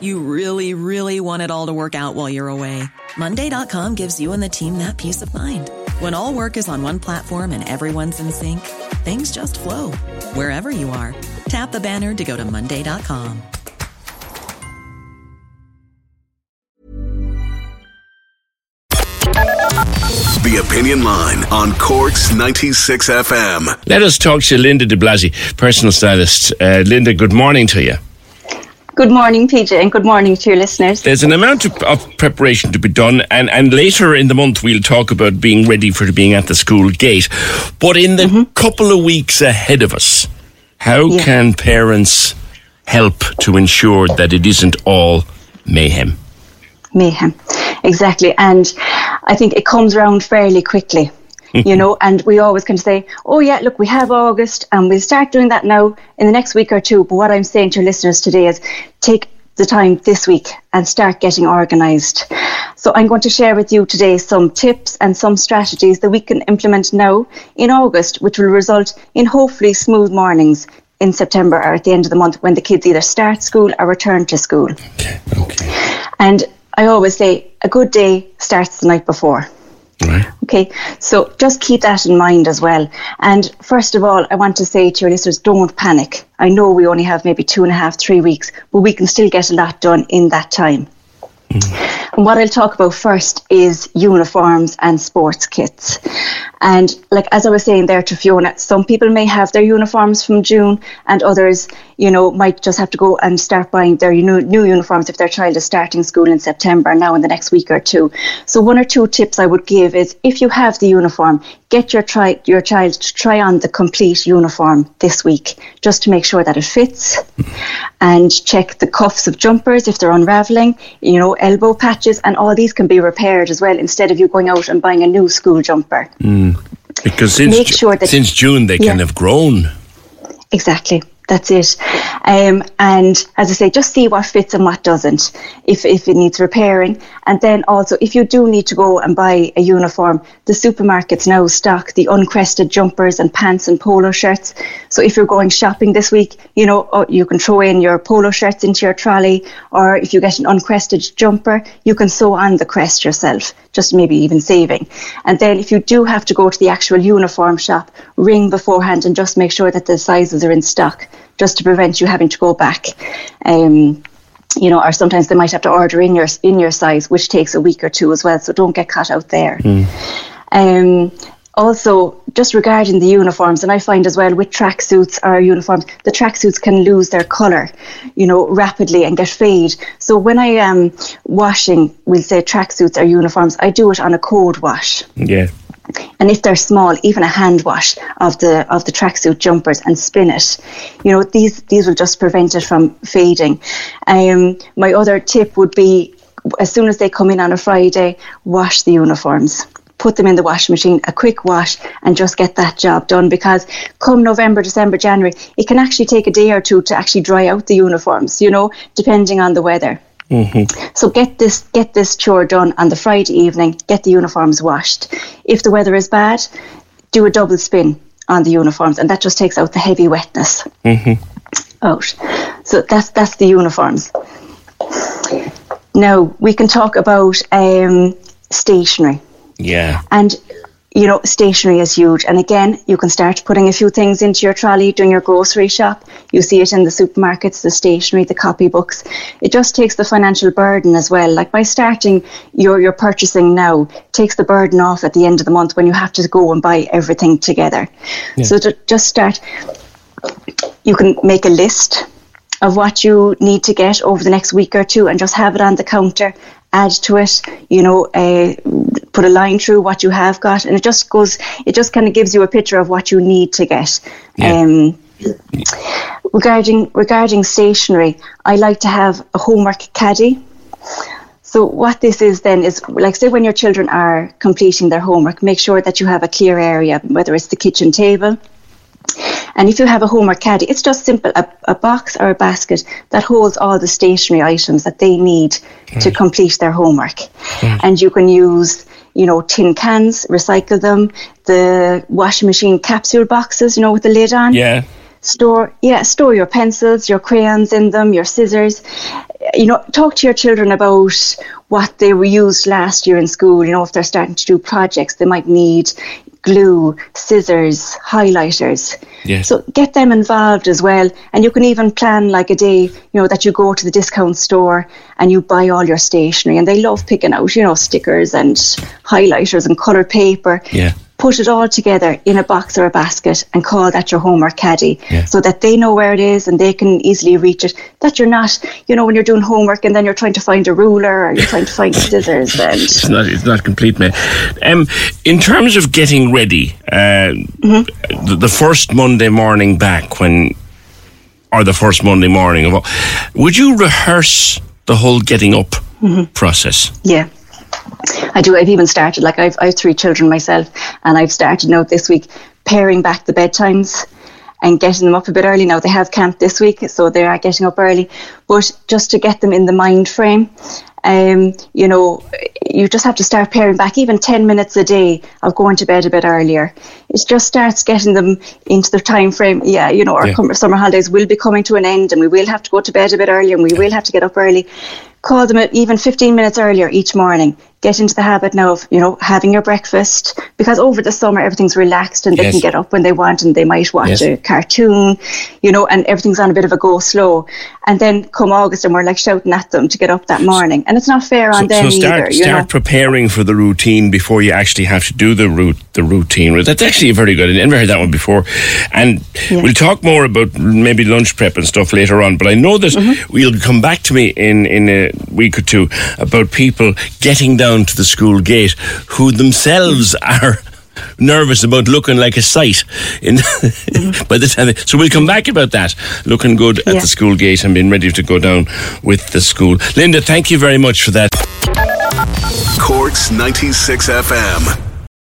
You really, really want it all to work out while you're away. Monday.com gives you and the team that peace of mind. When all work is on one platform and everyone's in sync, things just flow wherever you are. Tap the banner to go to Monday.com. The Opinion Line on Cork's 96 FM. Let us talk to Linda de Blasi, personal stylist. Uh, Linda, good morning to you. Good morning, PJ, and good morning to your listeners. There's an amount of, of, preparation to be done, and, and later in the month we'll talk about being ready for being at the school gate. But in the mm-hmm. couple of weeks ahead of us, how yeah. can parents help to ensure that it isn't all mayhem? Mayhem, exactly. And I think it comes around fairly quickly. you know, and we always kind of say, oh, yeah, look, we have August and we'll start doing that now in the next week or two. But what I'm saying to your listeners today is take the time this week and start getting organised. So I'm going to share with you today some tips and some strategies that we can implement now in August, which will result in hopefully smooth mornings in September or at the end of the month when the kids either start school or return to school. Okay. Okay. And I always say a good day starts the night before. Right. Okay, so just keep that in mind as well. And first of all, I want to say to your listeners, don't panic. I know we only have maybe two and a half, three weeks, but we can still get a lot done in that time. Mm. And what I'll talk about first is uniforms and sports kits. And like as I was saying there to Fiona, some people may have their uniforms from June, and others, you know, might just have to go and start buying their new, new uniforms if their child is starting school in September now in the next week or two. So one or two tips I would give is if you have the uniform, get your try your child to try on the complete uniform this week, just to make sure that it fits, and check the cuffs of jumpers if they're unraveling. You know, elbow patches, and all these can be repaired as well instead of you going out and buying a new school jumper. Mm. Because since, sure that, since June they yeah. kind of grown. Exactly. That's it. Um, and as I say, just see what fits and what doesn't, if, if it needs repairing. And then also, if you do need to go and buy a uniform, the supermarkets now stock the uncrested jumpers and pants and polo shirts. So if you're going shopping this week, you know, oh, you can throw in your polo shirts into your trolley, or if you get an uncrested jumper, you can sew on the crest yourself, just maybe even saving. And then if you do have to go to the actual uniform shop, ring beforehand and just make sure that the sizes are in stock just to prevent you having to go back. Um, you know, or sometimes they might have to order in your in your size, which takes a week or two as well. So don't get caught out there. Mm. Um, also, just regarding the uniforms, and I find as well with tracksuits or uniforms, the tracksuits can lose their colour, you know, rapidly and get fade. So when I am washing, we'll say tracksuits or uniforms, I do it on a cold wash. Yeah. And if they're small, even a hand wash of the of the tracksuit jumpers and spin it, you know these these will just prevent it from fading. Um, my other tip would be as soon as they come in on a Friday, wash the uniforms put them in the washing machine, a quick wash, and just get that job done. Because come November, December, January, it can actually take a day or two to actually dry out the uniforms, you know, depending on the weather. Mm-hmm. So get this get this chore done on the Friday evening. Get the uniforms washed. If the weather is bad, do a double spin on the uniforms, and that just takes out the heavy wetness mm-hmm. out. So that's that's the uniforms. Now we can talk about um, stationery. Yeah. And you know, stationery is huge. And again, you can start putting a few things into your trolley doing your grocery shop. You see it in the supermarkets, the stationery, the copybooks. It just takes the financial burden as well. Like by starting your, your purchasing now, takes the burden off at the end of the month when you have to go and buy everything together. Yeah. So to just start, you can make a list of what you need to get over the next week or two and just have it on the counter add to it, you know, uh, put a line through what you have got, and it just goes, it just kind of gives you a picture of what you need to get. Yeah. Um, regarding regarding stationery, I like to have a homework caddy. So what this is then is like say when your children are completing their homework, make sure that you have a clear area, whether it's the kitchen table. And if you have a homework caddy, it's just simple a, a box or a basket that holds all the stationery items that they need to complete their homework. And you can use you know, tin cans, recycle them, the washing machine capsule boxes, you know, with the lid on. Yeah. Store, yeah, store your pencils, your crayons in them, your scissors. You know, talk to your children about what they were used last year in school. You know, if they're starting to do projects, they might need glue, scissors, highlighters. Yes. So get them involved as well. And you can even plan like a day, you know, that you go to the discount store and you buy all your stationery. And they love picking out, you know, stickers and highlighters and coloured paper. Yeah. Put it all together in a box or a basket and call that your homework caddy Yeah. so that they know where it is and they can easily reach it. That you're not, you know, when you're doing homework and then you're trying to find a ruler or you're trying to find scissors and It's not. It's not complete, mate. Um, in terms of getting ready, uh, the, the first Monday morning back when, or the first Monday morning of all, would you rehearse the whole getting up process? Yeah. I do. I've even started, like, I've, I have three children myself, and I've started now this week paring back the bedtimes and getting them up a bit early. Now, they have camp this week, so they are getting up early, but just to get them in the mind frame. Um, you know, you just have to start paring back even 10 minutes a day of going to bed a bit earlier. It just starts getting them into the time frame. Yeah, you know, our Yeah. summer holidays will be coming to an end and we will have to go to bed a bit earlier and we will have to get up early. Call them at even 15 minutes earlier each morning. Get into the habit now of, you know, having your breakfast because over the summer everything's relaxed and they Yes. can get up when they want and they might watch Yes. a cartoon, you know, and everything's on a bit of a go slow. And then come August and we're like shouting at them to get up that morning. And it's not fair on So, them so start either, start know. preparing for the routine before you actually have to do the route the routine. That's actually very good. I never heard that one before. And Yeah. we'll talk more about maybe lunch prep and stuff later on. But I know that Mm-hmm. we'll come back to me in in a week or two about people getting down to the school gate who themselves are. Nervous about looking like a sight in by the time. They, so we'll come back about that. Looking good at Mm-hmm. The school gate and being ready to go down with the school. Linda, thank you very much for that. Cork's 96 FM.